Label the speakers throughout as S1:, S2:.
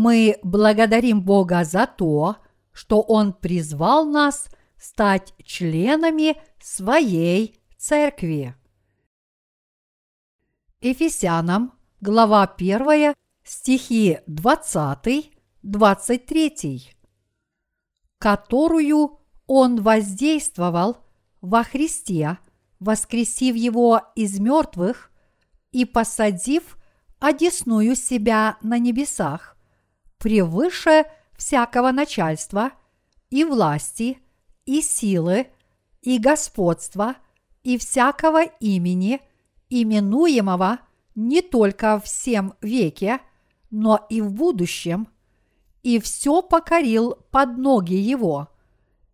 S1: Мы благодарим Бога за то, что Он призвал нас стать членами своей церкви. Ефесянам, глава 1, стихи 20-23, которую Он воздействовал во Христе, воскресив Его из мертвых и посадив одесную себя на небесах, превыше всякого начальства и власти, и силы, и господства, и всякого имени, именуемого не только в всем веке, но и в будущем, и все покорил под ноги его,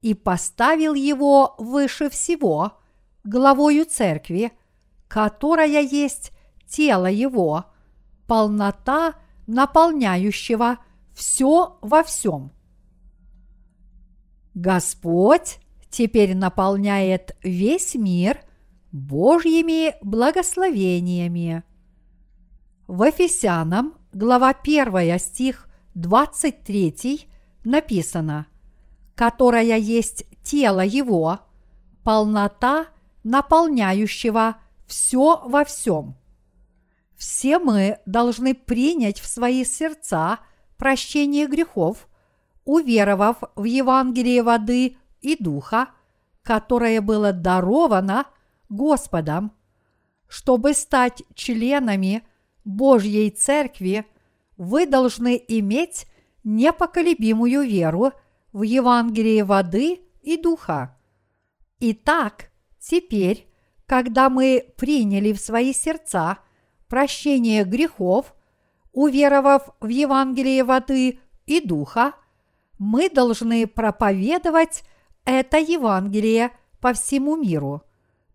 S1: и поставил его выше всего, главою церкви, которая есть тело его, полнота наполняющего все во всем. Господь теперь наполняет весь мир Божьими благословениями. В Ефесянам, глава 1, стих 23 написано, которая есть тело Его, полнота наполняющего все во всем. Все мы должны принять в свои сердца прощение грехов, уверовав в Евангелие воды и духа, которое было даровано Господом, чтобы стать членами Божьей Церкви, вы должны иметь непоколебимую веру в Евангелие воды и духа. Итак, теперь, когда мы приняли в свои сердца прощение грехов, уверовав в Евангелие воды и духа, мы должны проповедовать это Евангелие по всему миру,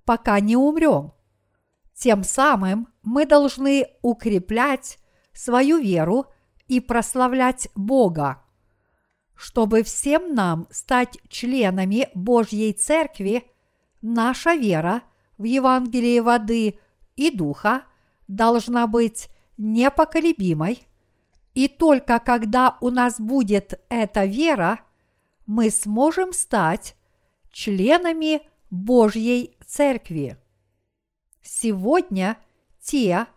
S1: пока не умрем. Тем самым мы должны укреплять свою веру и прославлять Бога. Чтобы всем нам стать членами Божьей Церкви, наша вера в Евангелие воды и духа должна быть непоколебимой, и только когда у нас будет эта вера, мы сможем стать членами Божьей Церкви. Сегодня те,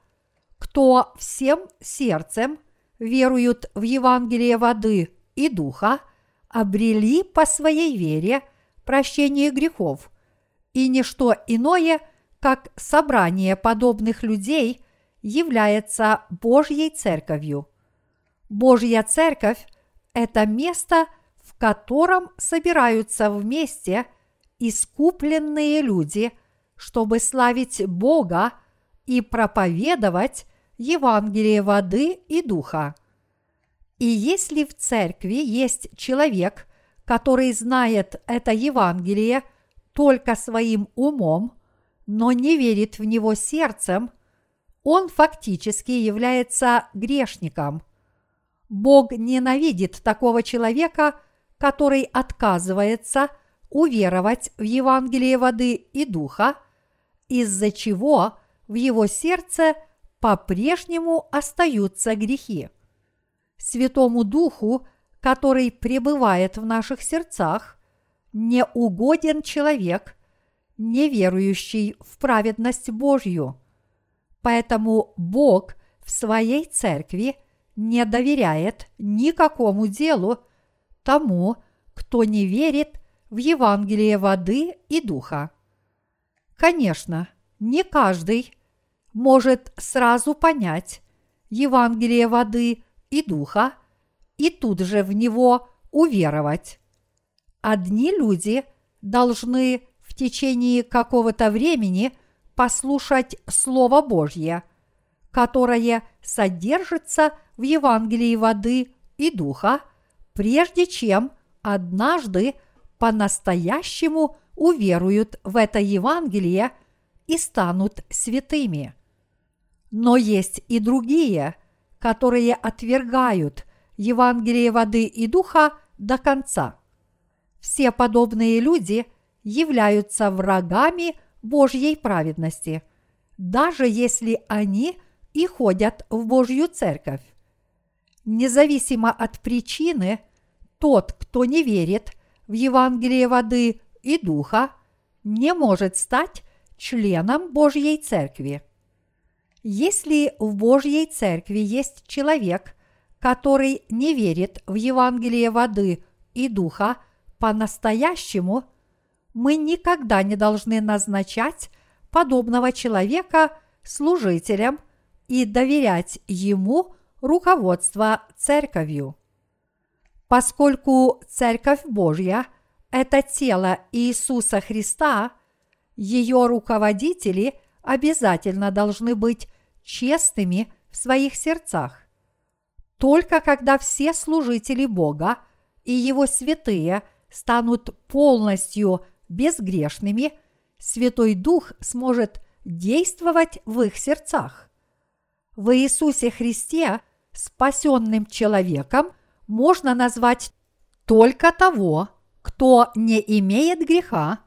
S1: кто всем сердцем веруют в Евангелие воды и духа, обрели по своей вере прощение грехов, и ничто иное, как собрание подобных людей, является Божьей Церковью. Божья Церковь – это место, в котором собираются вместе искупленные люди, чтобы славить Бога и проповедовать Евангелие воды и духа. И если в церкви есть человек, который знает это Евангелие только своим умом, но не верит в него сердцем – он фактически является грешником. Бог ненавидит такого человека, который отказывается уверовать в Евангелие воды и духа, из-за чего в его сердце по-прежнему остаются грехи. Святому Духу, который пребывает в наших сердцах, не угоден человек, не верующий в праведность Божью – Поэтому Бог в своей церкви не доверяет никакому делу тому, кто не верит в Евангелие воды и духа. Конечно, не каждый может сразу понять Евангелие воды и духа и тут же в него уверовать. Одни люди должны в течение какого-то времени послушать Слово Божье, которое содержится в Евангелии воды и духа, прежде чем однажды по-настоящему уверуют в это Евангелие и станут святыми. Но есть и другие, которые отвергают Евангелие воды и духа до конца. Все подобные люди являются врагами Божьей праведности, даже если они и ходят в Божью церковь. Независимо от причины, тот, кто не верит в Евангелие воды и духа, не может стать членом Божьей Церкви. Если в Божьей Церкви есть человек, который не верит в Евангелие воды и духа по-настоящему, мы никогда не должны назначать подобного человека служителем и доверять ему руководство церковью. Поскольку Церковь Божья – это тело Иисуса Христа, ее руководители обязательно должны быть честными в своих сердцах. Только когда все служители Бога и Его святые станут полностью безгрешными, Святой Дух сможет действовать в их сердцах. В Иисусе Христе спасенным человеком можно назвать только того, кто не имеет греха,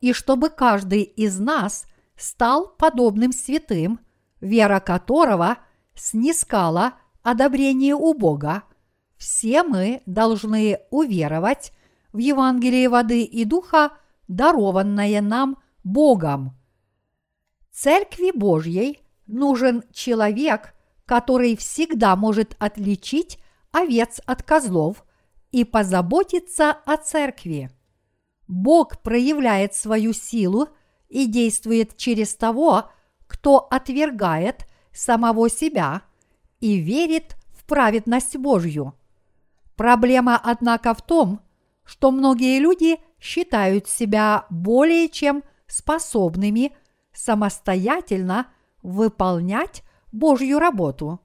S1: и чтобы каждый из нас стал подобным святым, вера которого снискала одобрение у Бога, все мы должны уверовать в Евангелие воды и духа, дарованное нам Богом. Церкви Божьей нужен человек, который всегда может отличить овец от козлов и позаботиться о церкви. Бог проявляет свою силу и действует через того, кто отвергает самого себя и верит в праведность Божью. Проблема, однако, в том, что многие люди считают себя более чем способными самостоятельно выполнять Божью работу.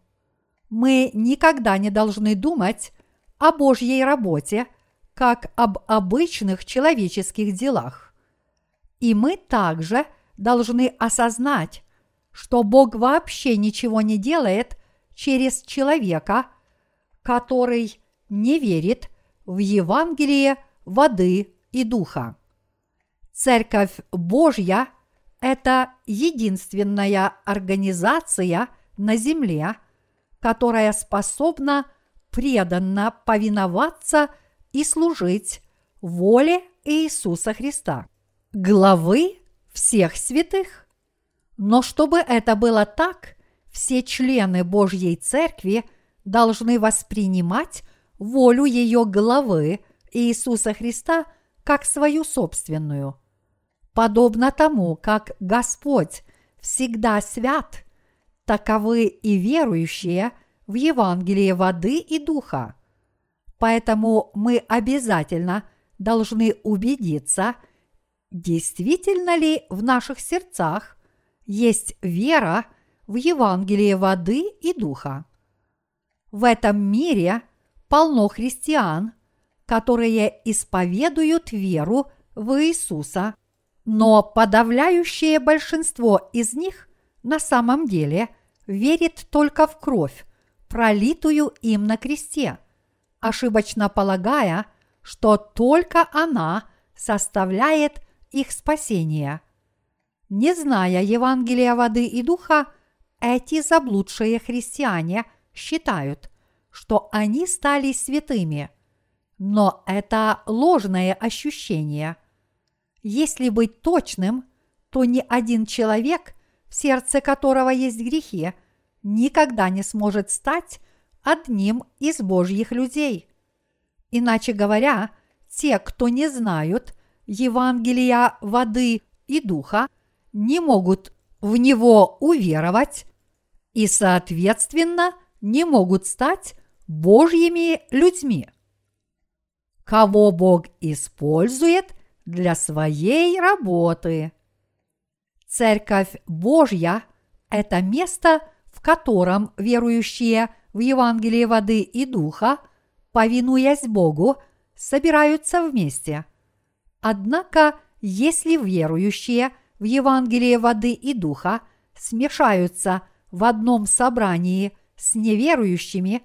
S1: Мы никогда не должны думать о Божьей работе как об обычных человеческих делах. И мы также должны осознать, что Бог вообще ничего не делает через человека, который не верит в Евангелие воды и духа. Церковь Божья – это единственная организация на земле, которая способна преданно повиноваться и служить воле Иисуса Христа, главы всех святых. Но чтобы это было так, все члены Божьей Церкви должны воспринимать волю ее главы Иисуса Христа как свою собственную. Подобно тому, как Господь всегда свят, таковы и верующие в Евангелие воды и духа. Поэтому мы обязательно должны убедиться, действительно ли в наших сердцах есть вера в Евангелие воды и духа. В этом мире полно христиан, которые исповедуют веру в Иисуса, но подавляющее большинство из них на самом деле верит только в кровь, пролитую им на кресте, ошибочно полагая, что только она составляет их спасение. Не зная Евангелия воды и духа, эти заблудшие христиане считают, что они стали святыми. Но это ложное ощущение. Если быть точным, то ни один человек, в сердце которого есть грехи, никогда не сможет стать одним из Божьих людей. Иначе говоря, те, кто не знают Евангелия воды и духа, не могут в него уверовать и, соответственно, не могут стать Божьими людьми. Кого Бог использует для своей работы? Церковь Божья – это место, в котором верующие в Евангелие воды и духа, повинуясь Богу, собираются вместе. Однако, если верующие – в Евангелие воды и духа смешаются в одном собрании с неверующими,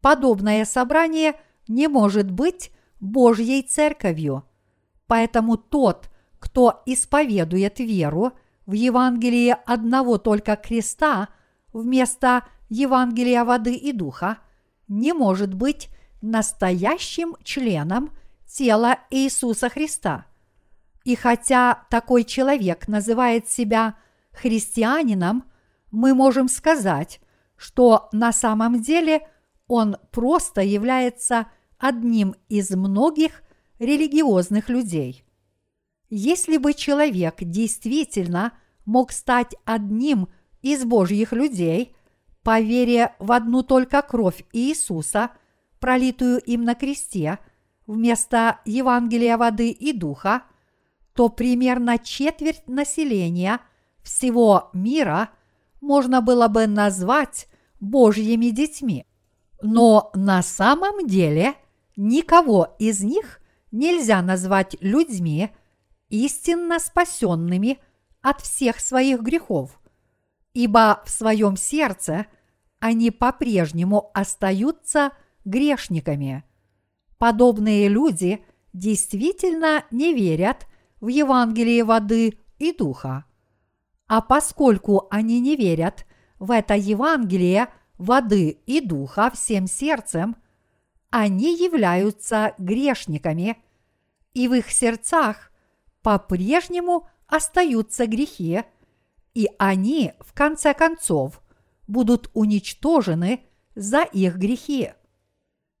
S1: подобное собрание не может быть Божьей церковью. Поэтому тот, кто исповедует веру в Евангелие одного только креста вместо Евангелия воды и духа, не может быть настоящим членом тела Иисуса Христа. И хотя такой человек называет себя христианином, мы можем сказать, что на самом деле он просто является одним из многих религиозных людей. Если бы человек действительно мог стать одним из Божьих людей, по вере в одну только кровь Иисуса, пролитую им на кресте, вместо Евангелия воды и духа, то примерно четверть населения всего мира можно было бы назвать Божьими детьми. Но на самом деле никого из них нельзя назвать людьми, истинно спасенными от всех своих грехов, ибо в своем сердце они по-прежнему остаются грешниками. Подобные люди действительно не верят в Евангелие воды и духа. А поскольку они не верят в это Евангелие воды и духа всем сердцем, они являются грешниками, и в их сердцах по-прежнему остаются грехи, и они, в конце концов, будут уничтожены за их грехи.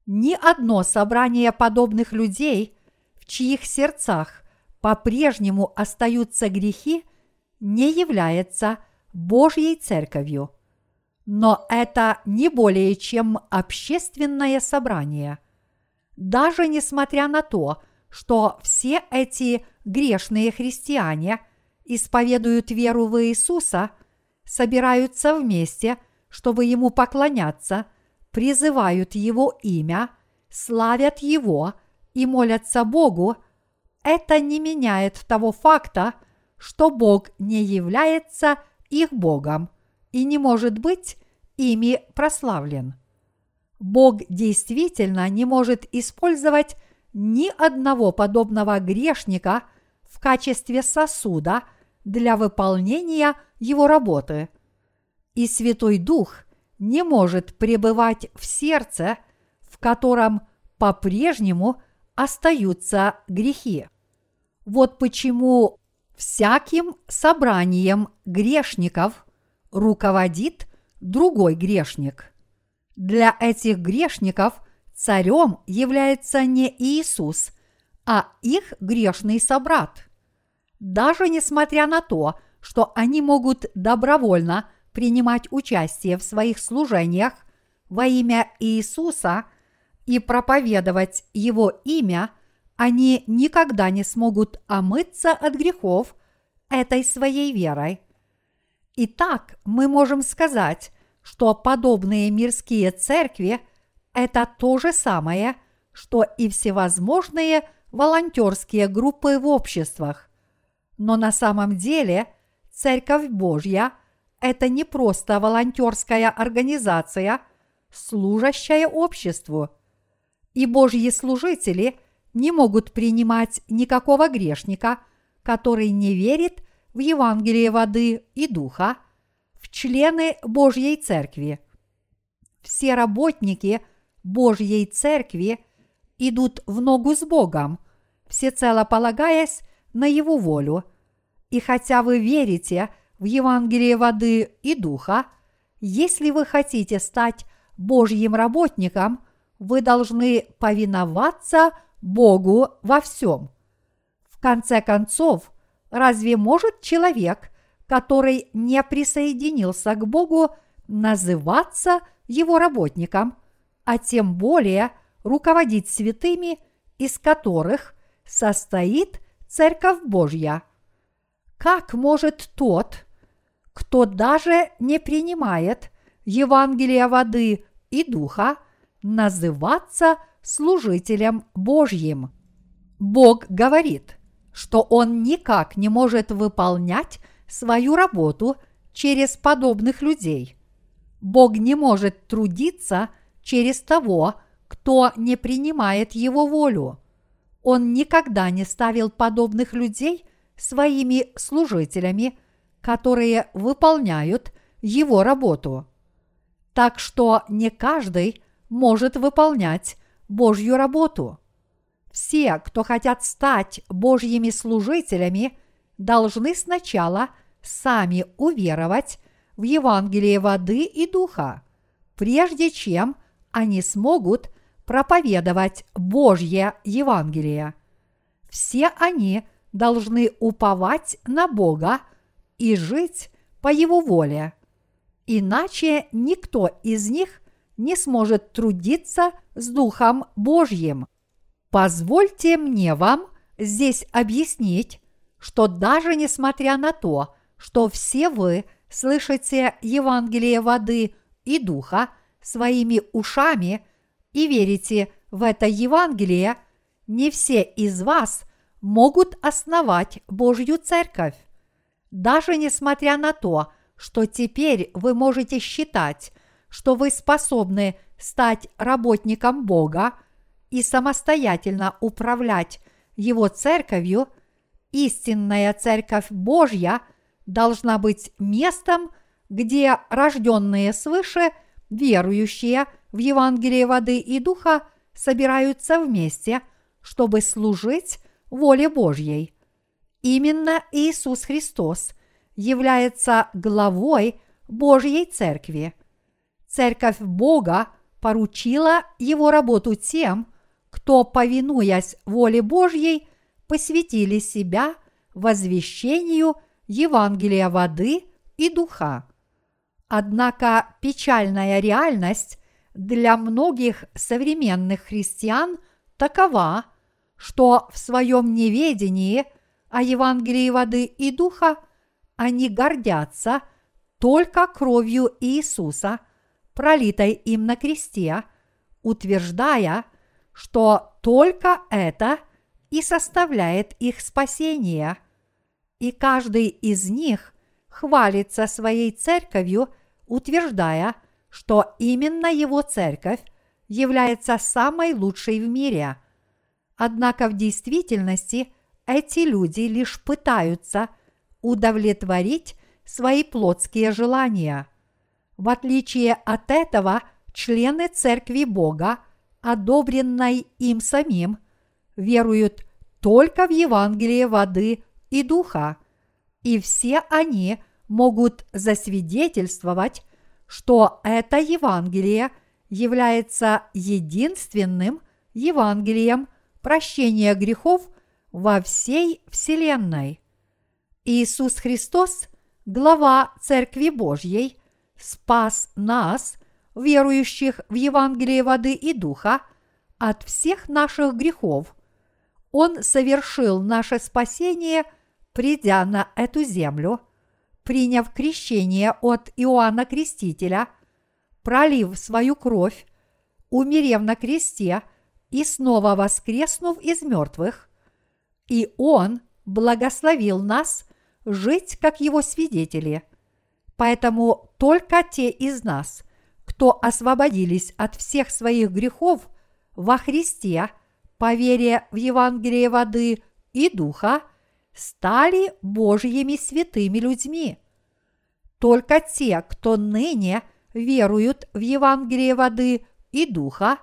S1: Ни одно собрание подобных людей, в чьих сердцах по-прежнему остаются грехи, не является Божьей церковью. Но это не более чем общественное собрание. Даже несмотря на то, что все эти грешные христиане исповедуют веру в Иисуса, собираются вместе, чтобы Ему поклоняться, призывают Его имя, славят Его и молятся Богу, это не меняет того факта, что Бог не является их Богом и не может быть ими прославлен. Бог действительно не может использовать ни одного подобного грешника в качестве сосуда для выполнения его работы. И Святой Дух не может пребывать в сердце, в котором по-прежнему остаются грехи. Вот почему всяким собранием грешников руководит другой грешник. Для этих грешников царем является не Иисус, а их грешный собрат. Даже несмотря на то, что они могут добровольно принимать участие в своих служениях во имя Иисуса и проповедовать Его имя, они никогда не смогут омыться от грехов этой своей верой. Итак, мы можем сказать, что подобные мирские церкви – это то же самое, что и всевозможные волонтерские группы в обществах. Но на самом деле Церковь Божья – это не просто волонтерская организация, служащая обществу. И Божьи служители не могут принимать никакого грешника, который не верит в Евангелие воды и духа, в члены Божьей Церкви. Все работники Божьей Церкви идут в ногу с Богом, всецело полагаясь на Его волю. И хотя вы верите в Евангелие воды и духа, если вы хотите стать Божьим работником, вы должны повиноваться Богу во всем. В конце концов, Разве может человек, который не присоединился к Богу, называться его работником, а тем более руководить святыми, из которых состоит Церковь Божья? Как может тот, кто даже не принимает Евангелия воды и духа, называться служителем Божьим? Бог говорит, что он никак не может выполнять свою работу через подобных людей. Бог не может трудиться через того, кто не принимает его волю. Он никогда не ставил подобных людей своими служителями, которые выполняют его работу. Так что не каждый может выполнять Божью работу. Все, кто хотят стать Божьими служителями, должны сначала сами уверовать в Евангелие воды и духа, прежде чем они смогут проповедовать Божье Евангелие. Все они должны уповать на Бога и жить по Его воле. Иначе никто из них не сможет трудиться с Духом Божьим. Позвольте мне вам здесь объяснить, что даже несмотря на то, что все вы слышите Евангелие воды и духа своими ушами и верите в это Евангелие, не все из вас могут основать Божью церковь. Даже несмотря на то, что теперь вы можете считать, что вы способны стать работником Бога и самостоятельно управлять Его церковью, истинная церковь Божья должна быть местом, где рожденные свыше, верующие в Евангелие воды и духа, собираются вместе, чтобы служить воле Божьей. Именно Иисус Христос является главой Божьей Церкви. Церковь Бога поручила его работу тем, кто, повинуясь воле Божьей, посвятили себя возвещению Евангелия воды и духа. Однако печальная реальность для многих современных христиан такова, что в своем неведении о Евангелии воды и духа они гордятся только кровью Иисуса, пролитой им на кресте, утверждая, что только это и составляет их спасение. И каждый из них хвалится своей церковью, утверждая, что именно его церковь является самой лучшей в мире – Однако в действительности эти люди лишь пытаются удовлетворить свои плотские желания. В отличие от этого, члены Церкви Бога, одобренной им самим, веруют только в Евангелие воды и духа, и все они могут засвидетельствовать, что это Евангелие является единственным Евангелием – прощения грехов во всей Вселенной. Иисус Христос, глава Церкви Божьей, спас нас, верующих в Евангелие воды и духа, от всех наших грехов. Он совершил наше спасение, придя на эту землю, приняв крещение от Иоанна Крестителя, пролив свою кровь, умерев на кресте – и снова воскреснув из мертвых, и Он благословил нас жить как Его свидетели. Поэтому только те из нас, кто освободились от всех своих грехов во Христе, по вере в Евангелие воды и духа, стали Божьими святыми людьми. Только те, кто ныне веруют в Евангелие воды и духа,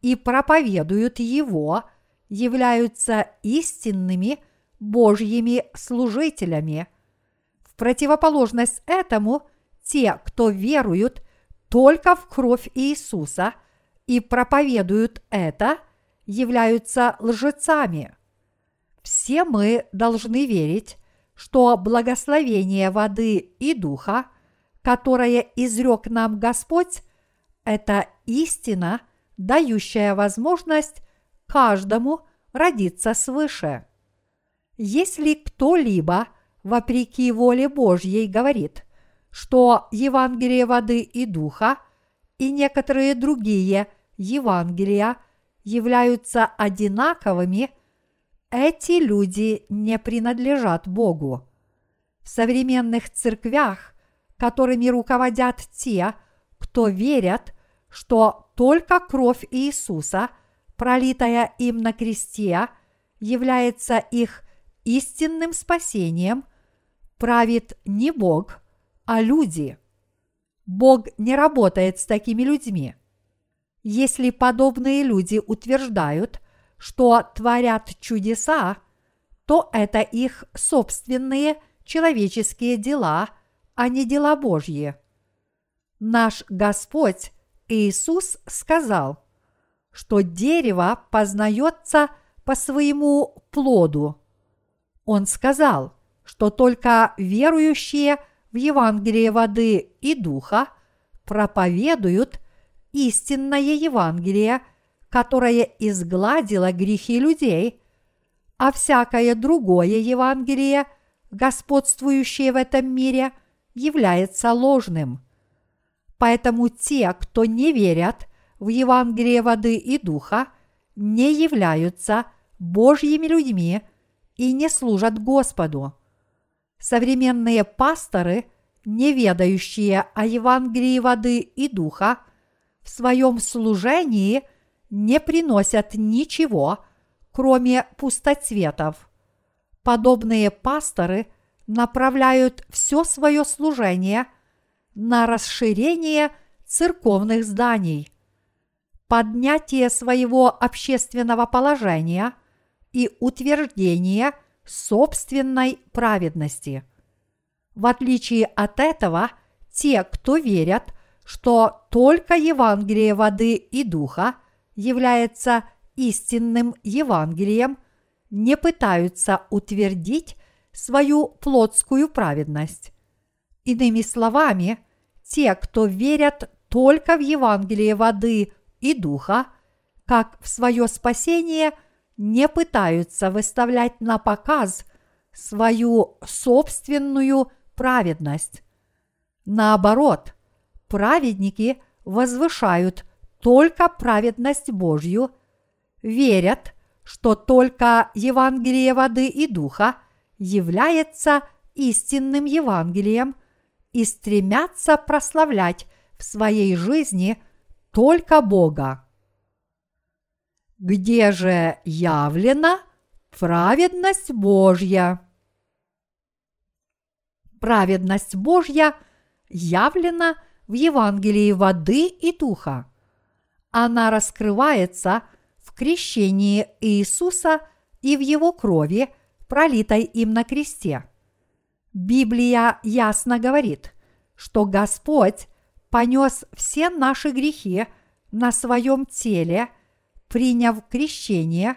S1: и проповедуют Его, являются истинными Божьими служителями. В противоположность этому, те, кто веруют только в кровь Иисуса и проповедуют это, являются лжецами. Все мы должны верить, что благословение воды и духа, которое изрек нам Господь, это истина – дающая возможность каждому родиться свыше. Если кто-либо, вопреки воле Божьей, говорит, что Евангелие воды и духа и некоторые другие Евангелия являются одинаковыми, эти люди не принадлежат Богу. В современных церквях, которыми руководят те, кто верят, что только кровь Иисуса, пролитая им на кресте, является их истинным спасением, правит не Бог, а люди. Бог не работает с такими людьми. Если подобные люди утверждают, что творят чудеса, то это их собственные человеческие дела, а не дела Божьи. Наш Господь Иисус сказал, что дерево познается по своему плоду. Он сказал, что только верующие в Евангелие воды и духа проповедуют истинное Евангелие, которое изгладило грехи людей, а всякое другое Евангелие, господствующее в этом мире, является ложным. Поэтому те, кто не верят в Евангелие воды и духа, не являются Божьими людьми и не служат Господу. Современные пасторы, не ведающие о Евангелии воды и духа, в своем служении не приносят ничего, кроме пустоцветов. Подобные пасторы направляют все свое служение на расширение церковных зданий, поднятие своего общественного положения и утверждение собственной праведности. В отличие от этого, те, кто верят, что только Евангелие воды и духа является истинным Евангелием, не пытаются утвердить свою плотскую праведность. Иными словами, те, кто верят только в Евангелие воды и духа, как в свое спасение, не пытаются выставлять на показ свою собственную праведность. Наоборот, праведники возвышают только праведность Божью, верят, что только Евангелие воды и духа является истинным Евангелием и стремятся прославлять в своей жизни только Бога. Где же явлена праведность Божья? Праведность Божья явлена в Евангелии воды и духа. Она раскрывается в крещении Иисуса и в Его крови, пролитой им на кресте. Библия ясно говорит, что Господь понес все наши грехи на своем теле, приняв крещение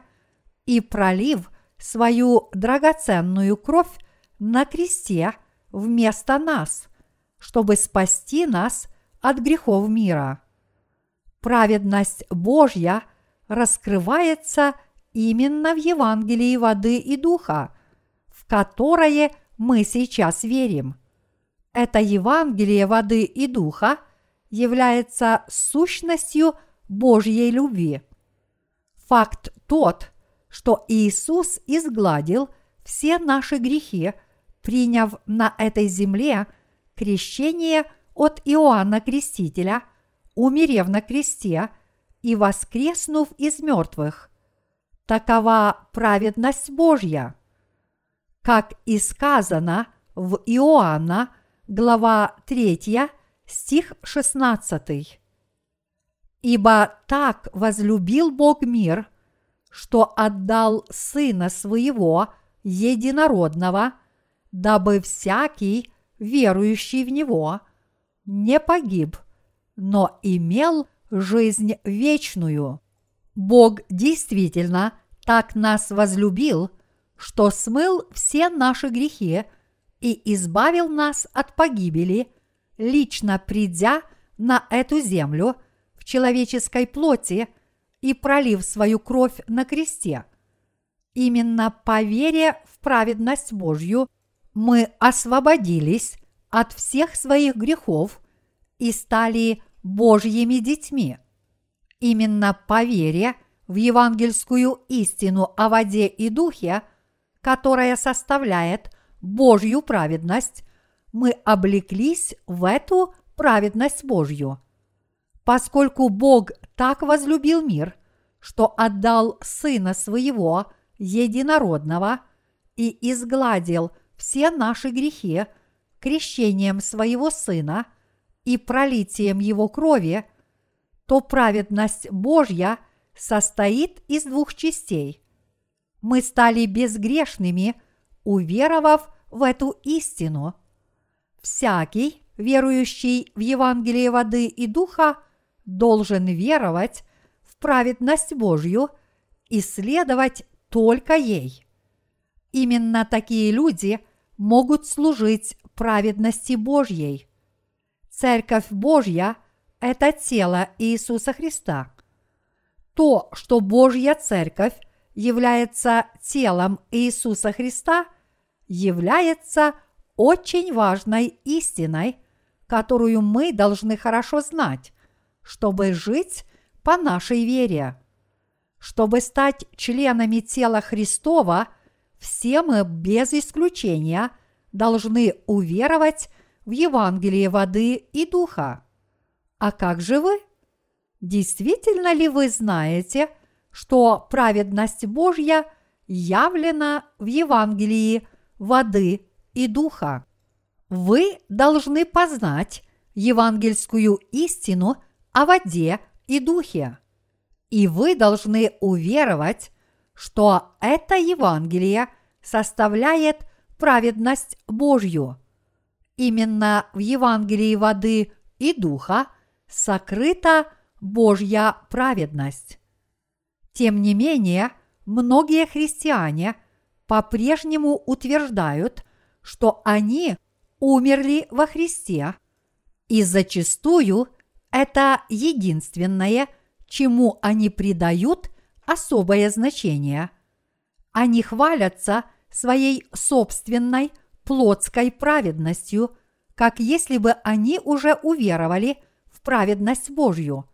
S1: и пролив свою драгоценную кровь на кресте вместо нас, чтобы спасти нас от грехов мира. Праведность Божья раскрывается именно в Евангелии воды и духа, в которое мы сейчас верим. Это Евангелие воды и духа является сущностью Божьей любви. Факт тот, что Иисус изгладил все наши грехи, приняв на этой земле крещение от Иоанна Крестителя, умерев на кресте и воскреснув из мертвых. Такова праведность Божья. Как и сказано в Иоанна, глава 3, стих 16. Ибо так возлюбил Бог мир, что отдал Сына Своего Единородного, дабы всякий, верующий в Него, не погиб, но имел жизнь вечную. Бог действительно так нас возлюбил, что смыл все наши грехи и избавил нас от погибели – лично придя на эту землю человеческой плоти и пролив свою кровь на кресте. Именно по вере в праведность Божью мы освободились от всех своих грехов и стали Божьими детьми. Именно по вере в евангельскую истину о воде и духе, которая составляет Божью праведность, мы облеклись в эту праведность Божью. Поскольку Бог так возлюбил мир, что отдал Сына Своего Единородного и изгладил все наши грехи крещением Своего Сына и пролитием Его крови, то праведность Божья состоит из двух частей. Мы стали безгрешными, уверовав в эту истину. Всякий, верующий в Евангелие воды и духа, должен веровать в праведность Божью и следовать только ей. Именно такие люди могут служить праведности Божьей. Церковь Божья – это тело Иисуса Христа. То, что Божья Церковь является телом Иисуса Христа, является очень важной истиной, которую мы должны хорошо знать, чтобы жить по нашей вере. Чтобы стать членами тела Христова, все мы без исключения должны уверовать в Евангелие воды и духа. А как же вы? Действительно ли вы знаете, что праведность Божья явлена в Евангелии воды и духа? Вы должны познать евангельскую истину о воде и духе. И вы должны уверовать, что это Евангелие составляет праведность Божью. Именно в Евангелии воды и духа сокрыта Божья праведность. Тем не менее, многие христиане по-прежнему утверждают, что они умерли во Христе, и зачастую это единственное, чему они придают особое значение. Они хвалятся своей собственной плотской праведностью, как если бы они уже уверовали в праведность Божью.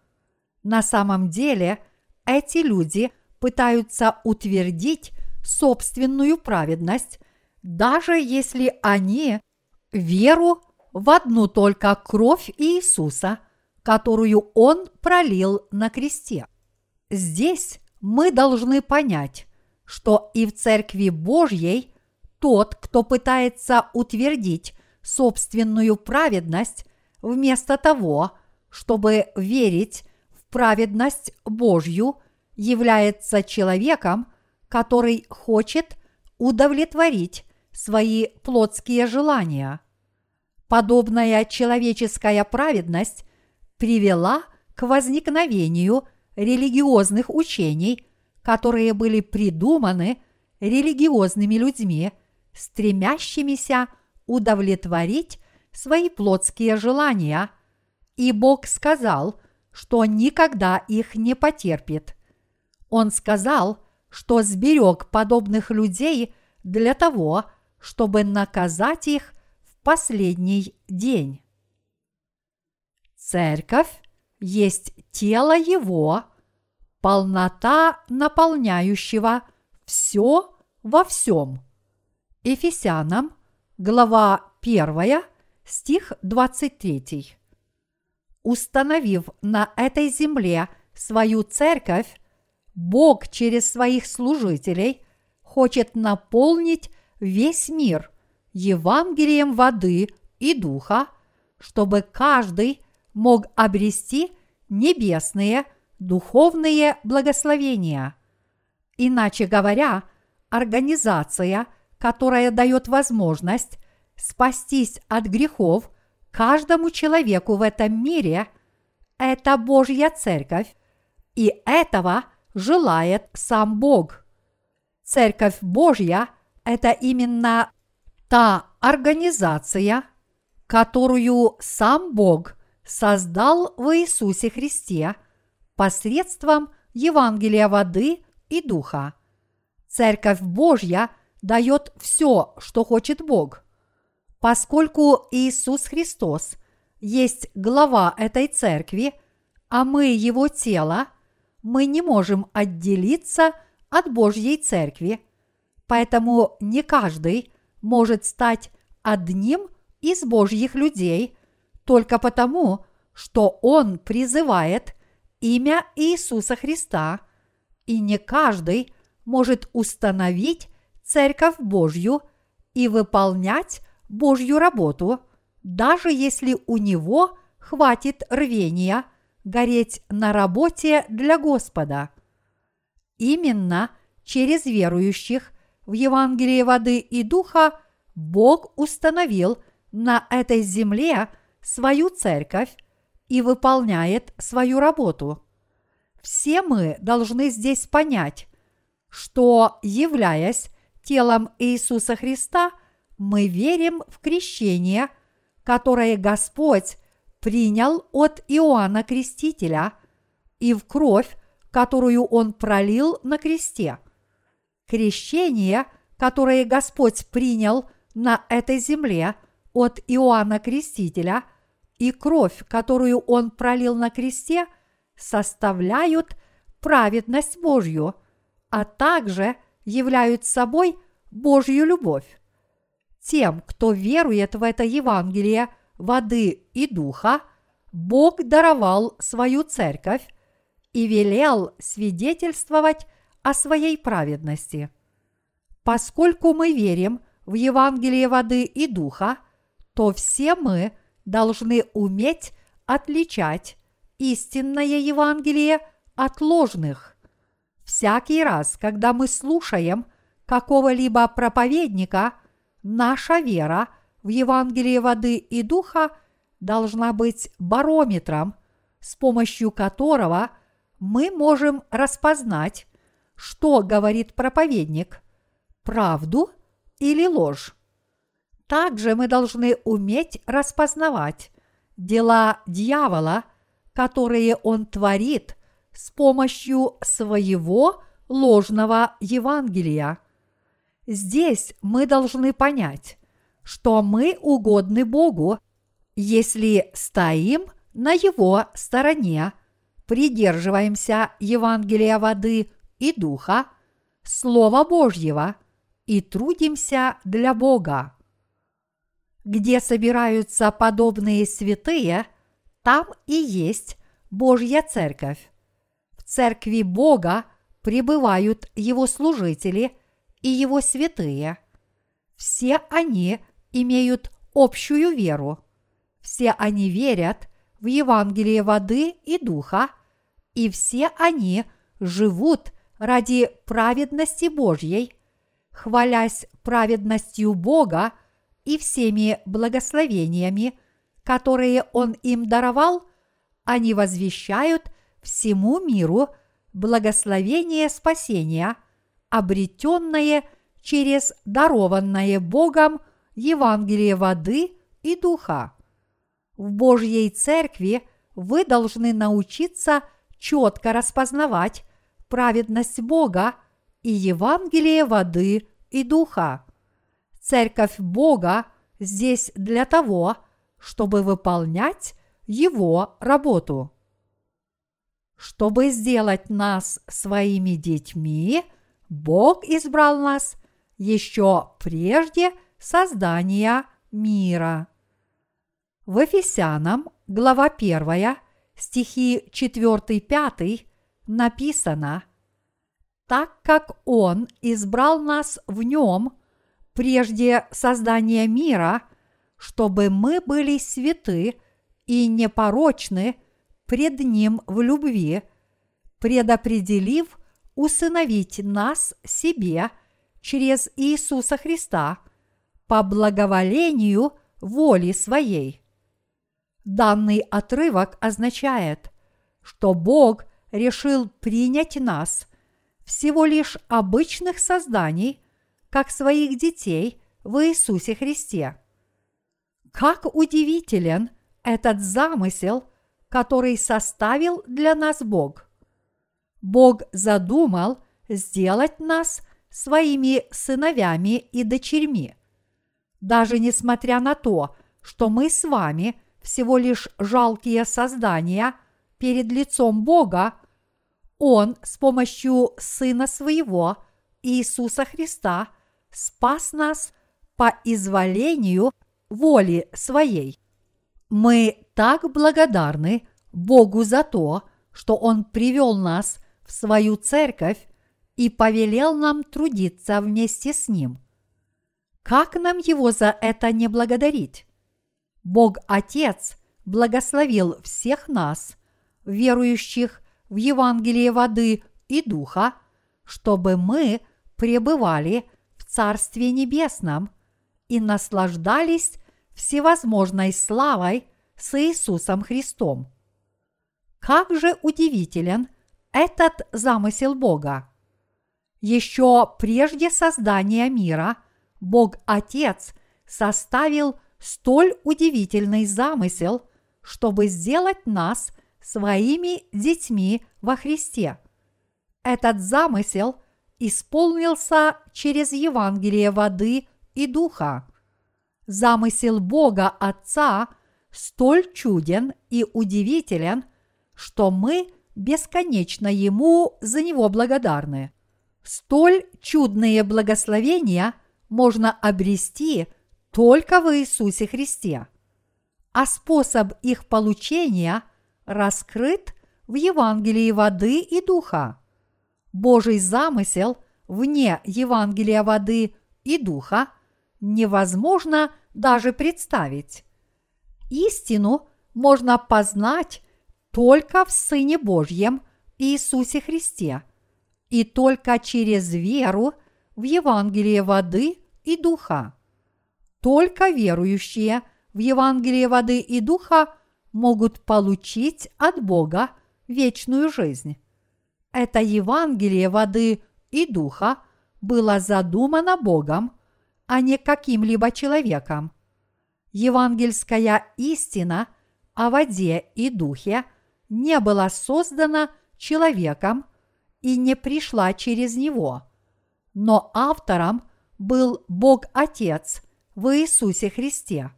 S1: На самом деле эти люди пытаются утвердить собственную праведность, даже если они веру в одну только кровь Иисуса, которую Он пролил на кресте. Здесь мы должны понять, что и в Церкви Божьей тот, кто пытается утвердить собственную праведность, вместо того, чтобы верить в праведность Божью, является человеком, который хочет удовлетворить свои плотские желания. Подобная человеческая праведность привела к возникновению религиозных учений, которые были придуманы религиозными людьми, стремящимися удовлетворить свои плотские желания, и Бог сказал, что никогда их не потерпит. Он сказал, что сберег подобных людей для того, чтобы наказать их в последний день. Церковь есть тело Его, полнота наполняющего все во всем. Ефесянам, глава 1, стих 23. Установив на этой земле свою церковь, Бог через своих служителей хочет наполнить весь мир Евангелием воды и духа, чтобы каждый мог обрести небесные духовные благословения. Иначе говоря, организация, которая дает возможность спастись от грехов каждому человеку в этом мире, это Божья Церковь, и этого желает сам Бог. Церковь Божья – это именно та организация, которую сам Бог создал в Иисусе Христе посредством Евангелия воды и духа. Церковь Божья дает все, что хочет Бог. Поскольку Иисус Христос есть глава этой церкви, а мы его тело, мы не можем отделиться от Божьей церкви, поэтому не каждый может стать одним из Божьих людей только потому, что он призывает имя Иисуса Христа, и не каждый может установить Церковь Божью и выполнять Божью работу, даже если у него хватит рвения гореть на работе для Господа. Именно через верующих в Евангелие воды и духа Бог установил на этой земле свою церковь и выполняет свою работу. Все мы должны здесь понять, что, являясь телом Иисуса Христа, мы верим в крещение, которое Господь принял от Иоанна Крестителя и в кровь, которую Он пролил на кресте. Крещение, которое Господь принял на этой земле от Иоанна Крестителя и кровь, которую Он пролил на кресте, составляют праведность Божью, а также являют собой Божью любовь. Тем, кто верует в это Евангелие – воды и духа, Бог даровал свою церковь и велел свидетельствовать о своей праведности. Поскольку мы верим в Евангелие воды и духа, то все мы должны уметь отличать истинное Евангелие от ложных. Всякий раз, когда мы слушаем какого-либо проповедника, наша вера – в Евангелии воды и духа должна быть барометром, с помощью которого мы можем распознать, что говорит проповедник – правду или ложь. Также мы должны уметь распознавать дела дьявола, которые он творит с помощью своего ложного Евангелия. Здесь мы должны понять, что мы угодны Богу, если стоим на Его стороне, придерживаемся Евангелия воды и духа, Слова Божьего и трудимся для Бога. Где собираются подобные святые, там и есть Божья Церковь. В Церкви Бога пребывают Его служители и Его святые. Все они – имеют общую веру. Все они верят в Евангелие воды и духа, и все они живут ради праведности Божьей, хвалясь праведностью Бога и всеми благословениями, которые Он им даровал, они возвещают всему миру благословение спасения, обретенное через дарованное Богом – Евангелие воды и духа. В Божьей Церкви вы должны научиться четко распознавать праведность Бога и Евангелие воды и духа. Церковь Бога здесь для того, чтобы выполнять Его работу. Чтобы сделать нас своими детьми, Бог избрал нас еще прежде – создания мира. В Ефесянам, глава 1, стихи 4-5 написано «Так как Он избрал нас в Нем прежде создания мира, чтобы мы были святы и непорочны пред Ним в любви, предопределив усыновить нас себе через Иисуса Христа – по благоволению воли своей. Данный отрывок означает, что Бог решил принять нас, всего лишь обычных созданий, как своих детей в Иисусе Христе. Как удивителен этот замысел, который составил для нас Бог. Бог задумал сделать нас своими сыновьями и дочерьми – даже несмотря на то, что мы с вами всего лишь жалкие создания перед лицом Бога, Он с помощью Сына Своего, Иисуса Христа, спас нас по изволению воли Своей. Мы так благодарны Богу за то, что Он привел нас в свою церковь и повелел нам трудиться вместе с Ним. Как нам его за это не благодарить? Бог Отец благословил всех нас, верующих в Евангелие воды и духа, чтобы мы пребывали Царстве Небесном и наслаждались всевозможной славой с Иисусом Христом. Как же удивителен этот замысел Бога! Еще прежде создания мира Бог Отец составил столь удивительный замысел, чтобы сделать нас своими детьми во Христе. Этот замысел исполнился через Евангелие воды и духа. Замысел Бога Отца столь чуден и удивителен, что мы бесконечно Ему за него благодарны. Столь чудные благословения можно обрести только в Иисусе Христе, а способ их получения раскрыт в Евангелии воды и духа. Божий замысел вне Евангелия воды и духа невозможно даже представить. Истину можно познать только в Сыне Божьем Иисусе Христе – и только через веру в Евангелие воды и духа. Только верующие в Евангелие воды и духа могут получить от Бога вечную жизнь. Это Евангелие воды и духа было задумано Богом, а не каким-либо человеком. Евангельская истина о воде и духе не была создана человеком – и не пришла через него. Но автором был Бог Отец в Иисусе Христе.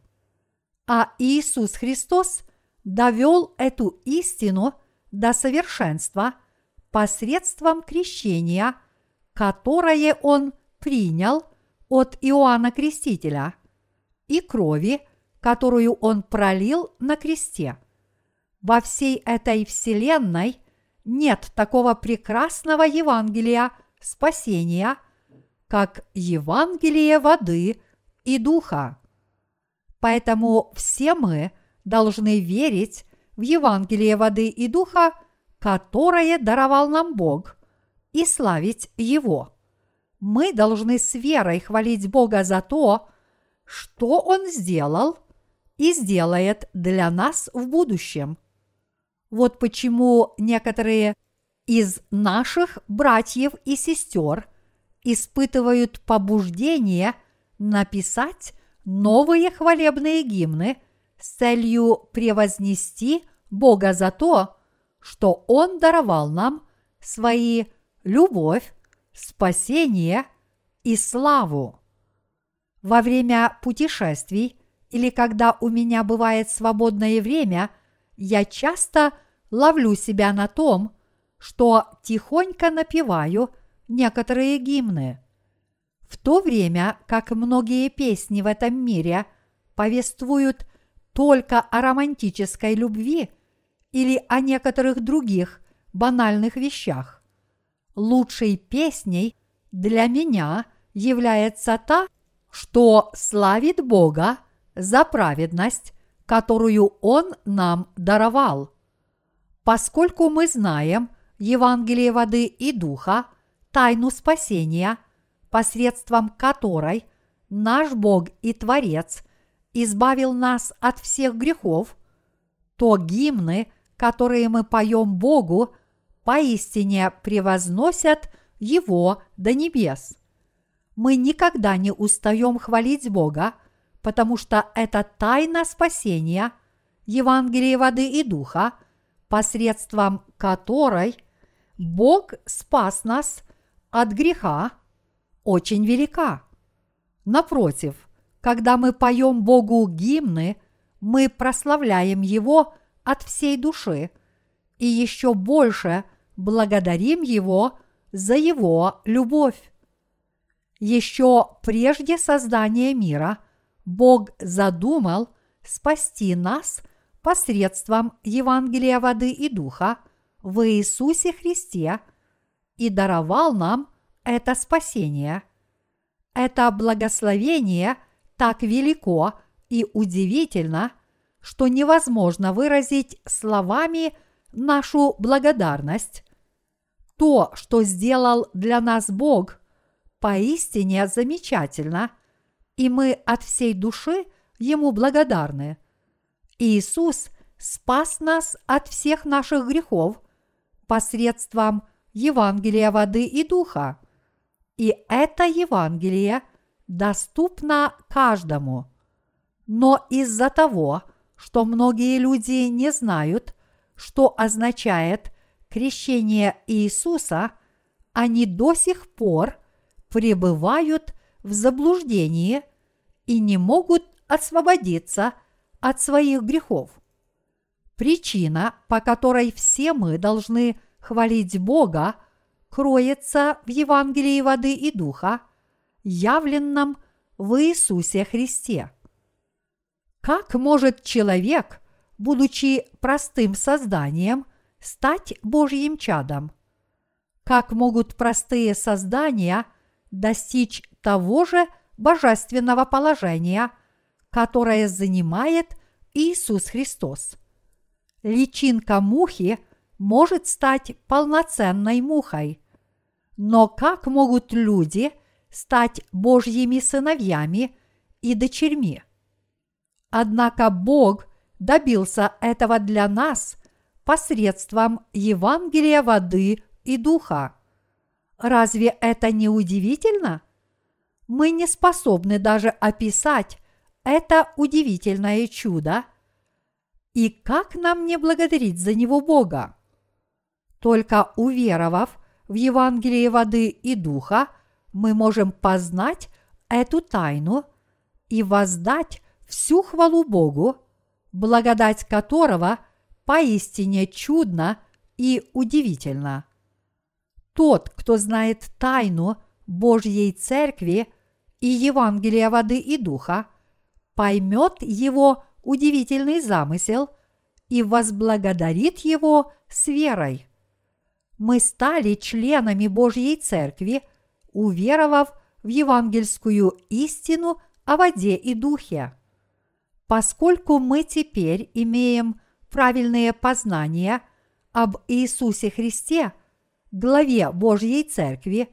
S1: А Иисус Христос довел эту истину до совершенства посредством крещения, которое Он принял от Иоанна Крестителя, и крови, которую Он пролил на кресте. Во всей этой вселенной – нет такого прекрасного Евангелия спасения, как Евангелие воды и духа. Поэтому все мы должны верить в Евангелие воды и духа, которое даровал нам Бог, и славить Его. Мы должны с верой хвалить Бога за то, что Он сделал и сделает для нас в будущем – вот почему некоторые из наших братьев и сестер испытывают побуждение написать новые хвалебные гимны с целью превознести Бога за то, что Он даровал нам свои любовь, спасение и славу. Во время путешествий или когда у меня бывает свободное время – я часто ловлю себя на том, что тихонько напеваю некоторые гимны. В то время как многие песни в этом мире повествуют только о романтической любви или о некоторых других банальных вещах. Лучшей песней для меня является та, что славит Бога за праведность которую Он нам даровал. Поскольку мы знаем Евангелие воды и духа, тайну спасения, посредством которой наш Бог и Творец избавил нас от всех грехов, то гимны, которые мы поем Богу, поистине превозносят Его до небес. Мы никогда не устаем хвалить Бога – потому что это тайна спасения, Евангелие воды и духа, посредством которой Бог спас нас от греха, очень велика. Напротив, когда мы поем Богу гимны, мы прославляем Его от всей души и еще больше благодарим Его за Его любовь. Еще прежде создания мира – Бог задумал спасти нас посредством Евангелия воды и духа в Иисусе Христе и даровал нам это спасение. Это благословение так велико и удивительно, что невозможно выразить словами нашу благодарность. То, что сделал для нас Бог, поистине замечательно, и мы от всей души Ему благодарны. Иисус спас нас от всех наших грехов посредством Евангелия воды и духа. И это Евангелие доступно каждому. Но из-за того, что многие люди не знают, что означает крещение Иисуса, они до сих пор пребывают в заблуждении и не могут освободиться от своих грехов. Причина, по которой все мы должны хвалить Бога, кроется в Евангелии воды и духа, явленном в Иисусе Христе. Как может человек, будучи простым созданием, стать Божьим чадом? Как могут простые создания достичь того же божественного положения, которое занимает Иисус Христос? Личинка мухи может стать полноценной мухой. Но как могут люди стать Божьими сыновьями и дочерьми? Однако Бог добился этого для нас посредством Евангелия воды и духа. Разве это не удивительно? Мы не способны даже описать это удивительное чудо. И как нам не благодарить за него Бога? Только уверовав в Евангелие воды и духа, мы можем познать эту тайну и воздать всю хвалу Богу, благодать которого поистине чудно и удивительно. Тот, кто знает тайну Божьей Церкви и Евангелия воды и духа, поймет его удивительный замысел и возблагодарит его с верой. Мы стали членами Божьей Церкви, уверовав в евангельскую истину о воде и духе. Поскольку мы теперь имеем правильные познания об Иисусе Христе, главе Божьей Церкви,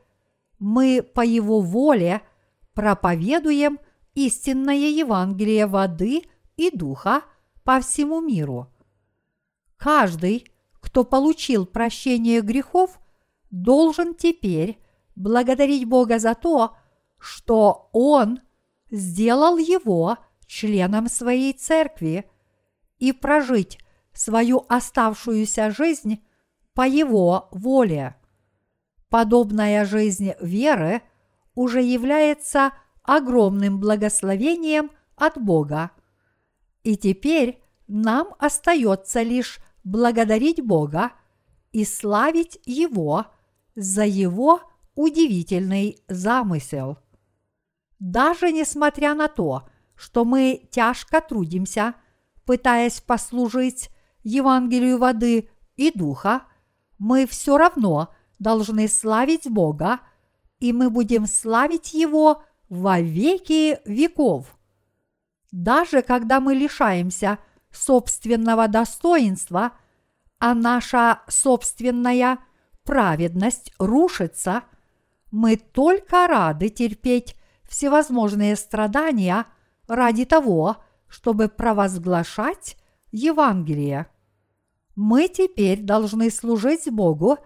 S1: мы по Его воле проповедуем истинное Евангелие воды и духа по всему миру. Каждый, кто получил прощение грехов, должен теперь благодарить Бога за то, что Он сделал его членом своей церкви и прожить свою оставшуюся жизнь по его воле. Подобная жизнь веры уже является огромным благословением от Бога. И теперь нам остается лишь благодарить Бога и славить Его за Его удивительный замысел. Даже несмотря на то, что мы тяжко трудимся, пытаясь послужить Евангелию воды и духа, мы все равно должны славить Бога, и мы будем славить Его во веки веков. Даже когда мы лишаемся собственного достоинства, а наша собственная праведность рушится, мы только рады терпеть всевозможные страдания ради того, чтобы провозглашать Евангелие. Мы теперь должны служить Богу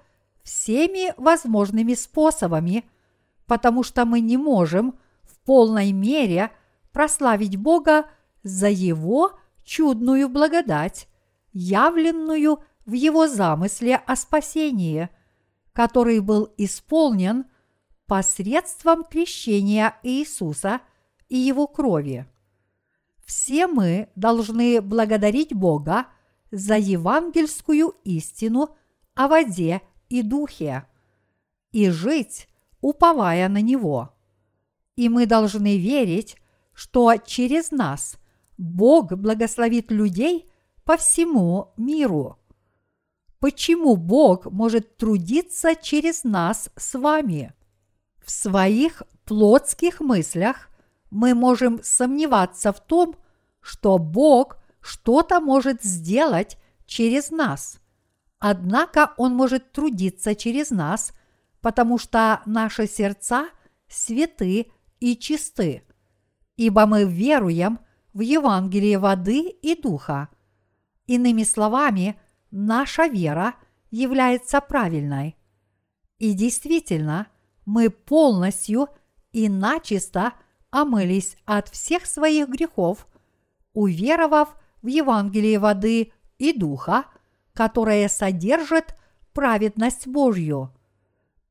S1: всеми возможными способами, потому что мы не можем в полной мере прославить Бога за Его чудную благодать, явленную в Его замысле о спасении, который был исполнен – посредством крещения Иисуса и Его крови. Все мы должны благодарить Бога за евангельскую истину о воде и духе и жить, уповая на Него. И мы должны верить, что через нас Бог благословит людей по всему миру. Почему Бог может трудиться через нас с вами? В своих плотских мыслях мы можем сомневаться в том, что Бог что-то может сделать через нас. Однако Он может трудиться через нас, потому что наши сердца святы и чисты, ибо мы веруем в Евангелие воды и духа. Иными словами, наша вера является правильной. И действительно, мы полностью и начисто омылись от всех своих грехов, уверовав в Евангелие воды и духа, которое содержит праведность Божью.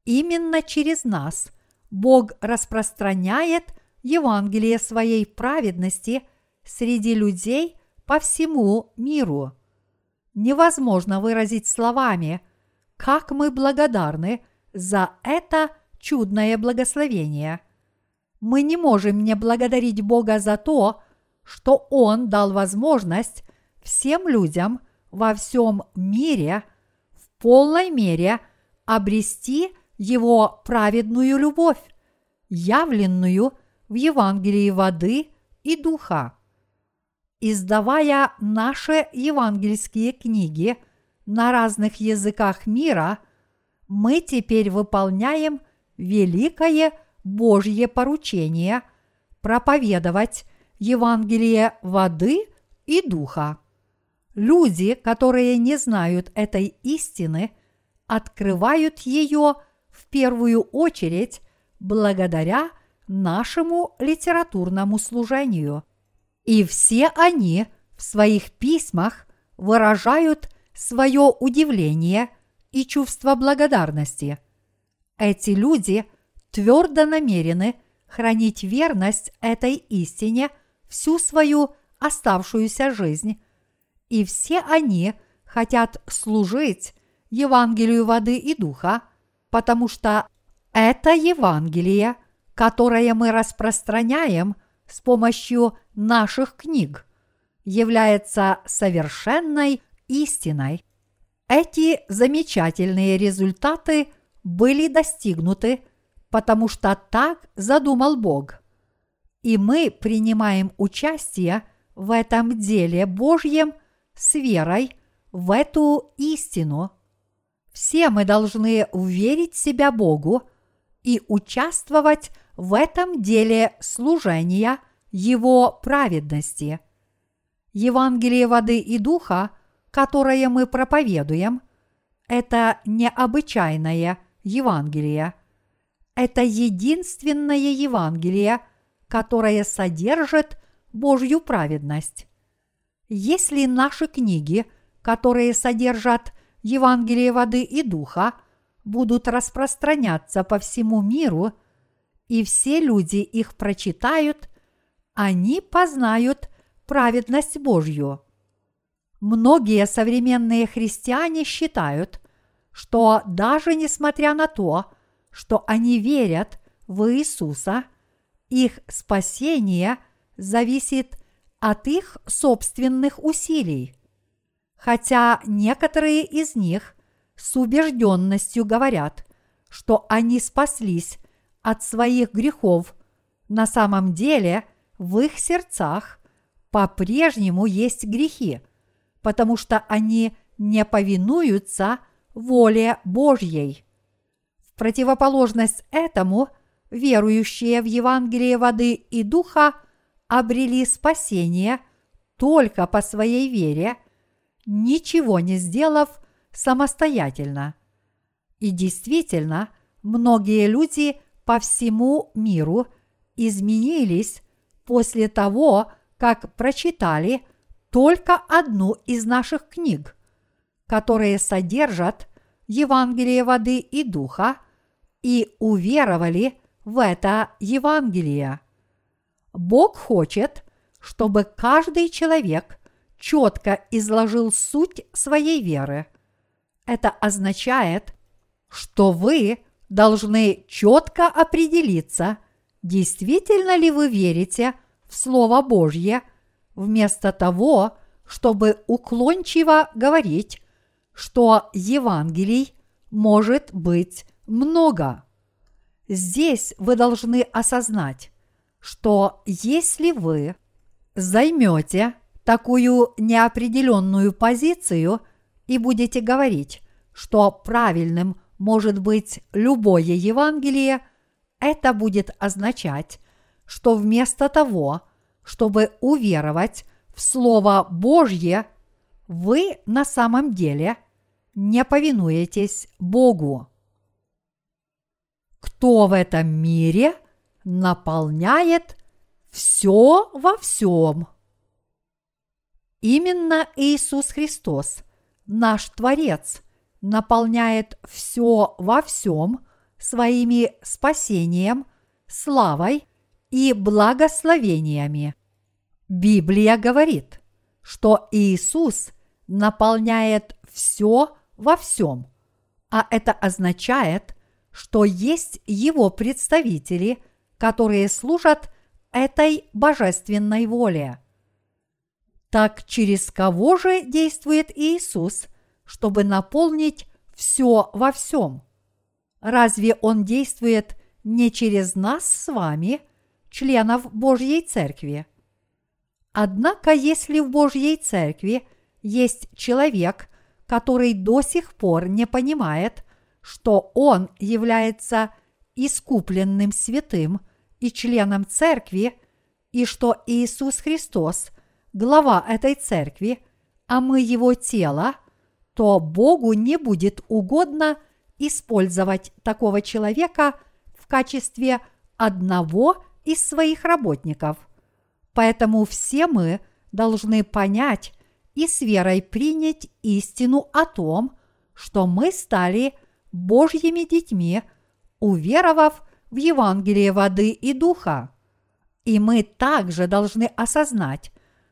S1: Именно через нас Бог распространяет Евангелие своей праведности среди людей по всему миру. Невозможно выразить словами, как мы благодарны за это чудное благословение. Мы не можем не благодарить Бога за то, что Он дал возможность всем людям во всем мире в полной мере обрести Его праведную любовь, явленную в Евангелии воды и духа. Издавая наши евангельские книги на разных языках мира, мы теперь выполняем великое Божье поручение проповедовать Евангелие воды и духа. Люди, которые не знают этой истины, открывают ее в первую очередь благодаря нашему литературному служению. И все они в своих письмах выражают свое удивление и чувство благодарности. Эти люди твердо намерены хранить верность этой истине всю свою оставшуюся жизнь, и все они хотят служить Евангелию воды и духа, потому что это Евангелие, которое мы распространяем с помощью наших книг, является совершенной истиной. Эти замечательные результаты были достигнуты, потому что так задумал Бог. И мы принимаем участие в этом деле Божьем с верой в эту истину. Все мы должны уверить себя Богу и участвовать в этом деле служения Его праведности. Евангелие воды и духа – которое мы проповедуем, это необычайное Евангелие. Это единственное Евангелие, которое содержит Божью праведность. Если наши книги, которые содержат Евангелие воды и духа, будут распространяться по всему миру, и все люди их прочитают, они познают праведность Божью. Многие современные христиане считают, что даже несмотря на то, что они верят в Иисуса, их спасение зависит от их собственных усилий. Хотя некоторые из них с убежденностью говорят, что они спаслись от своих грехов, на самом деле в их сердцах по-прежнему есть грехи – потому что они не повинуются воле Божьей. Противоположность этому, верующие в Евангелие воды и духа обрели спасение только по своей вере, ничего не сделав самостоятельно. И действительно, многие люди по всему миру изменились после того, как прочитали – только одну из наших книг, которые содержат Евангелие воды и духа, и уверовали в это Евангелие. Бог хочет, чтобы каждый человек четко изложил суть своей веры. Это означает, что вы должны четко определиться, действительно ли вы верите в Слово Божье – вместо того, чтобы уклончиво говорить, что Евангелий может быть много. Здесь вы должны осознать, что если вы займете такую неопределенную позицию, и будете говорить, что правильным может быть любое Евангелие, это будет означать, что вместо того, чтобы уверовать в Слово Божье, вы на самом деле не повинуетесь Богу. Кто в этом мире наполняет все во всем? Именно Иисус Христос, наш Творец, наполняет все во всем своими спасением, славой и благословениями. Библия говорит, что Иисус наполняет все во всем, а это означает, что есть Его представители, которые служат этой божественной воле. Так через кого же действует Иисус, чтобы наполнить все во всем? Разве Он действует не через нас с вами, членов Божьей Церкви? Однако, если в Божьей Церкви есть человек, который до сих пор не понимает, что он является искупленным святым и членом Церкви, и что Иисус Христос глава этой церкви, а мы его тело, то Богу не будет угодно использовать такого человека в качестве одного из своих работников. Поэтому все мы должны понять и с верой принять истину о том, что мы стали Божьими детьми, уверовав в Евангелие воды и духа. И мы также должны осознать,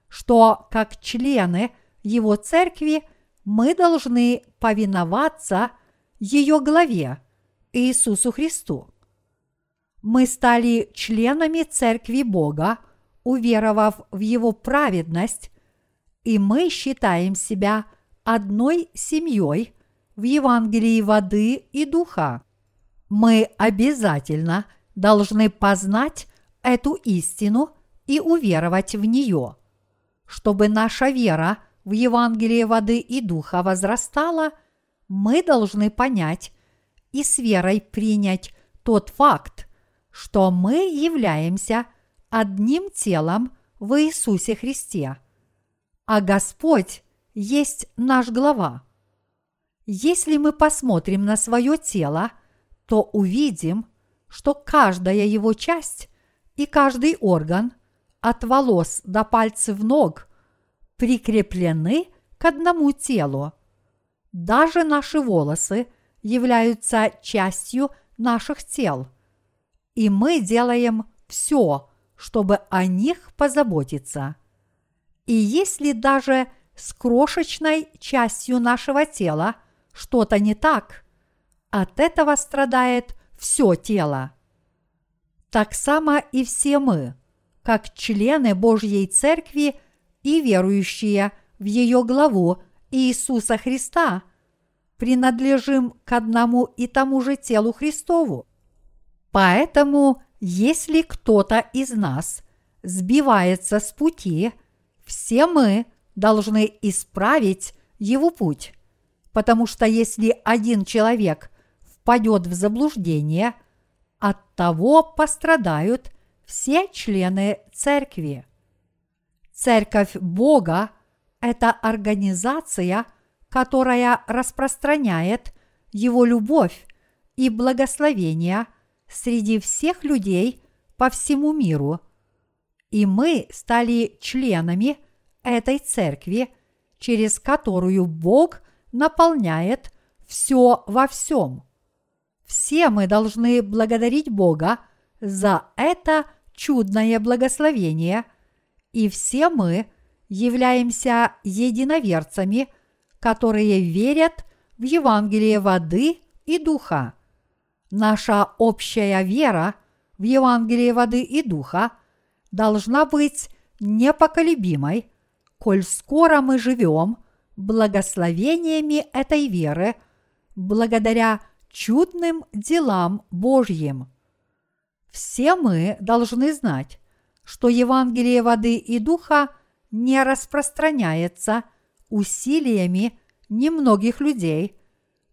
S1: что как члены Его церкви мы должны повиноваться ее главе Иисусу Христу. Мы стали членами церкви Бога, уверовав в Его праведность, и мы считаем себя одной семьей в Евангелии воды и духа. Мы обязательно должны познать эту истину и уверовать в нее – чтобы наша вера в Евангелие воды и духа возрастала, мы должны понять и с верой принять тот факт, что мы являемся одним телом в Иисусе Христе, а Господь есть наш глава. Если мы посмотрим на свое тело, то увидим, что каждая его часть и каждый орган – от волос до пальцев ног прикреплены к одному телу. Даже наши волосы являются частью наших тел, и мы делаем все, чтобы о них позаботиться. И если даже с крошечной частью нашего тела что-то не так, от этого страдает все тело. Так само и все мы – как члены Божьей Церкви и верующие в ее главу Иисуса Христа, принадлежим к одному и тому же телу Христову. Поэтому, если кто-то из нас сбивается с пути, все мы должны исправить его путь, потому что если один человек впадет в заблуждение, от того пострадают все члены церкви. Церковь Бога – это организация, которая распространяет Его любовь и благословение среди всех людей по всему миру. И мы стали членами этой церкви, через которую Бог наполняет все во всем. Все мы должны благодарить Бога – за это чудное благословение, и все мы являемся единоверцами, которые верят в Евангелие воды и духа. Наша общая вера в Евангелие воды и духа должна быть непоколебимой, коль скоро мы живем благословениями этой веры благодаря чудным делам Божьим. Все мы должны знать, что Евангелие воды и духа не распространяется усилиями немногих людей,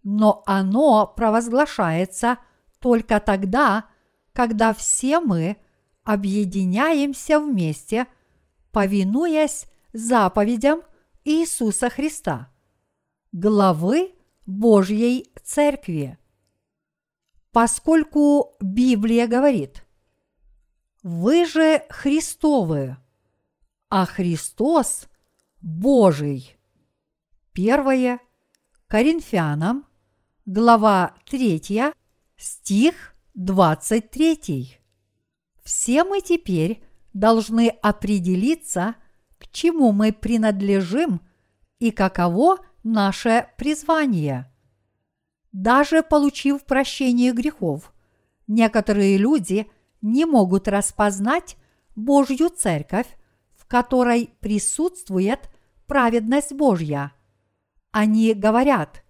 S1: но оно провозглашается только тогда, когда все мы объединяемся вместе, повинуясь заповедям Иисуса Христа, главы Божьей Церкви. Поскольку Библия говорит, вы же Христовы, а Христос Божий. Первое Коринфянам, глава 3, стих 23. Все мы теперь должны определиться, чему мы принадлежим и каково наше призвание. Даже получив прощение грехов, некоторые люди не могут распознать Божью церковь, в которой присутствует праведность Божья. Они говорят,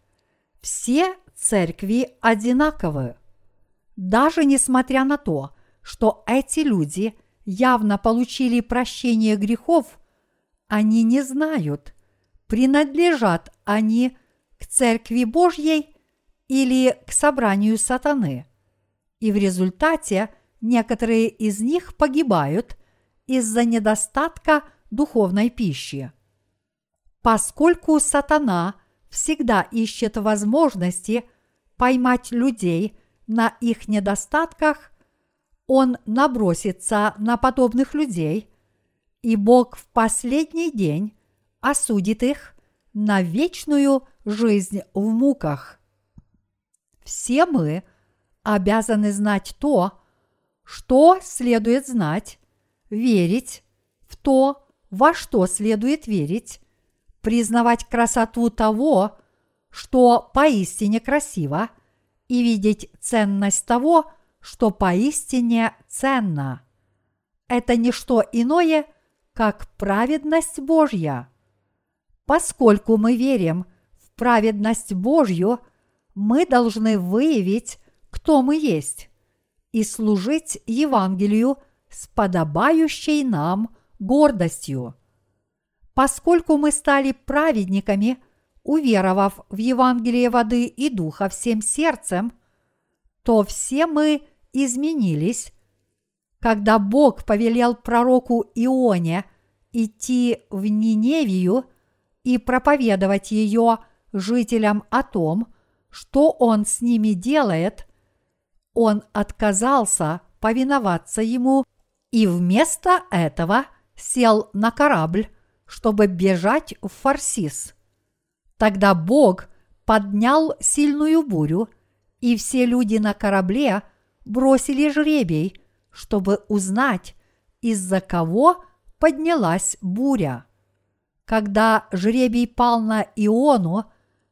S1: все церкви одинаковы. Даже несмотря на то, что эти люди явно получили прощение грехов, они не знают, принадлежат они к церкви Божьей или к собранию сатаны. И в результате некоторые из них погибают из-за недостатка духовной пищи. Поскольку сатана всегда ищет возможности поймать людей на их недостатках, он набросится на подобных людей, и Бог в последний день осудит их на вечную жизнь в муках. Все мы обязаны знать то, что следует знать, верить в то, во что следует верить, признавать красоту того, что поистине красиво, и видеть ценность того, что поистине ценно. Это не что иное, как праведность Божья. Поскольку мы верим в праведность Божью, мы должны выявить, кто мы есть, и служить Евангелию с подобающей нам гордостью. Поскольку мы стали праведниками, уверовав в Евангелие воды и духа всем сердцем, то все мы изменились, когда Бог повелел пророку Ионе идти в Ниневию и проповедовать ее жителям о том, что он с ними делает, он отказался повиноваться ему и вместо этого сел на корабль, чтобы бежать в Фарсис. Тогда Бог поднял сильную бурю, и все люди на корабле бросили жребий, чтобы узнать, из-за кого поднялась буря. Когда жребий пал на Иону,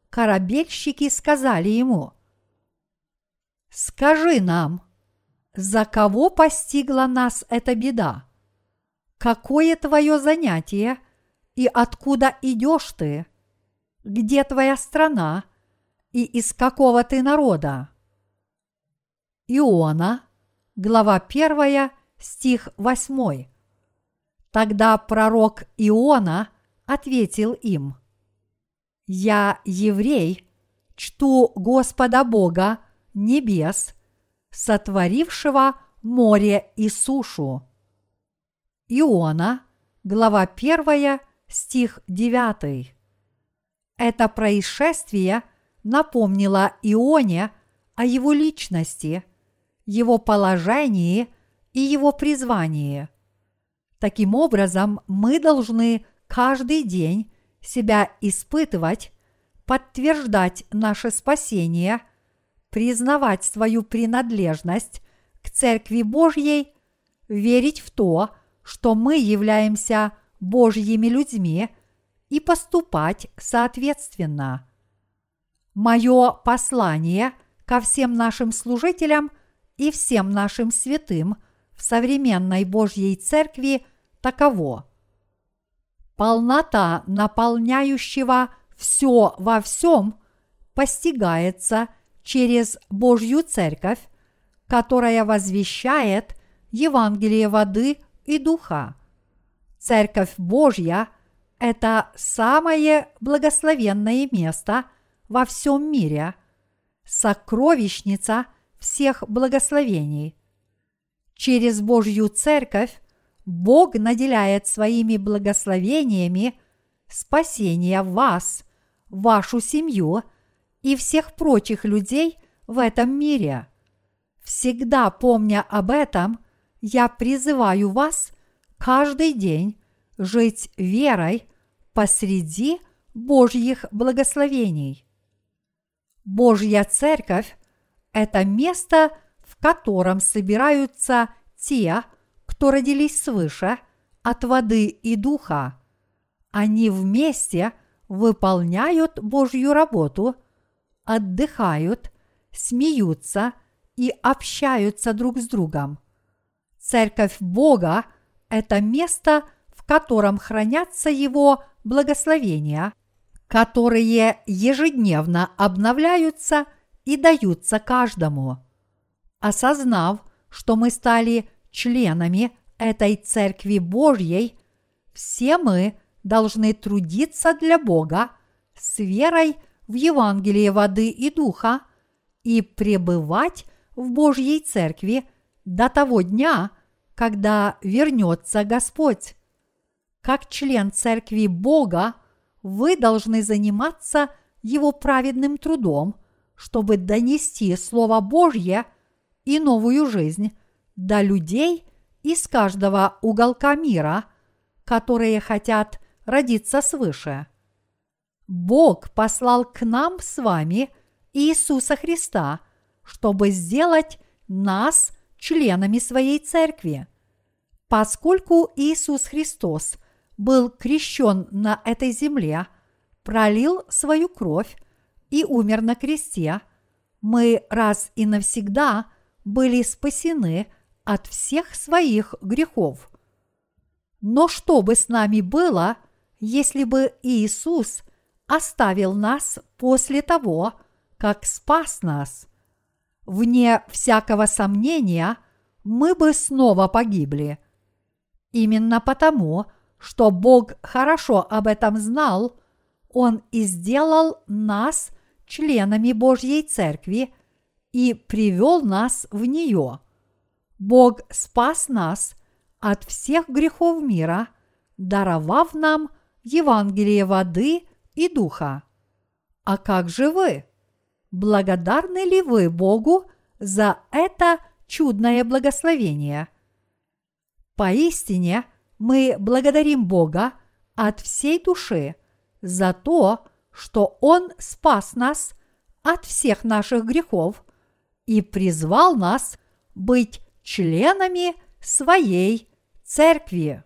S1: корабельщики сказали ему, «Скажи нам, за кого постигла нас эта беда? Какое твое занятие – и откуда идешь ты? Где твоя страна и из какого ты народа? Иона, глава 1, стих 8. Тогда пророк Иона ответил им, «Я еврей, чту Господа Бога небес, сотворившего море и сушу». Иона, глава 1, стих 9. Это происшествие напомнило Ионе о его личности, его положении и его призвании. Таким образом, мы должны каждый день себя испытывать, подтверждать наше спасение, признавать свою принадлежность к Церкви Божьей, верить в то, что мы являемся Божьими людьми и поступать соответственно. Мое послание ко всем нашим служителям и всем нашим святым в современной Божьей Церкви таково. Полнота наполняющего все во всем постигается через Божью Церковь, которая возвещает Евангелие воды и духа. Церковь Божья – это самое благословенное место во всем мире, сокровищница всех благословений. Через Божью Церковь Бог наделяет своими благословениями спасение вас, вашу семью и всех прочих людей в этом мире. Всегда помня об этом, я призываю вас каждый день жить верой посреди Божьих благословений. Божья Церковь – это место, в котором собираются те, кто родились свыше, от воды и духа. Они вместе выполняют Божью работу, отдыхают, смеются и общаются друг с другом. Церковь Бога – это место, в котором хранятся Его благословения, которые ежедневно обновляются и даются каждому. Осознав, что мы стали членами этой Церкви Божьей, все мы должны трудиться для Бога с верой в Евангелие воды и духа и пребывать в Божьей Церкви до того дня, когда вернется Господь. Как член Церкви Бога, вы должны заниматься Его праведным трудом, чтобы донести Слово Божье и новую жизнь до людей из каждого уголка мира, которые хотят родиться свыше. Бог послал к нам с вами Иисуса Христа, чтобы сделать нас членами своей церкви. Поскольку Иисус Христос был крещен на этой земле, пролил свою кровь и умер на кресте, мы раз и навсегда были спасены – от всех своих грехов. Но что бы с нами было, если бы Иисус оставил нас после того, как спас нас? Вне всякого сомнения, мы бы снова погибли. Именно потому, что Бог хорошо об этом знал, Он и сделал нас членами Божьей Церкви и привел нас в нее – Бог спас нас от всех грехов мира, даровав нам Евангелие воды и духа. А как же вы? Благодарны ли вы Богу за это чудное благословение? Поистине мы благодарим Бога от всей души за то, что Он спас нас от всех наших грехов и призвал нас быть членами своей церкви.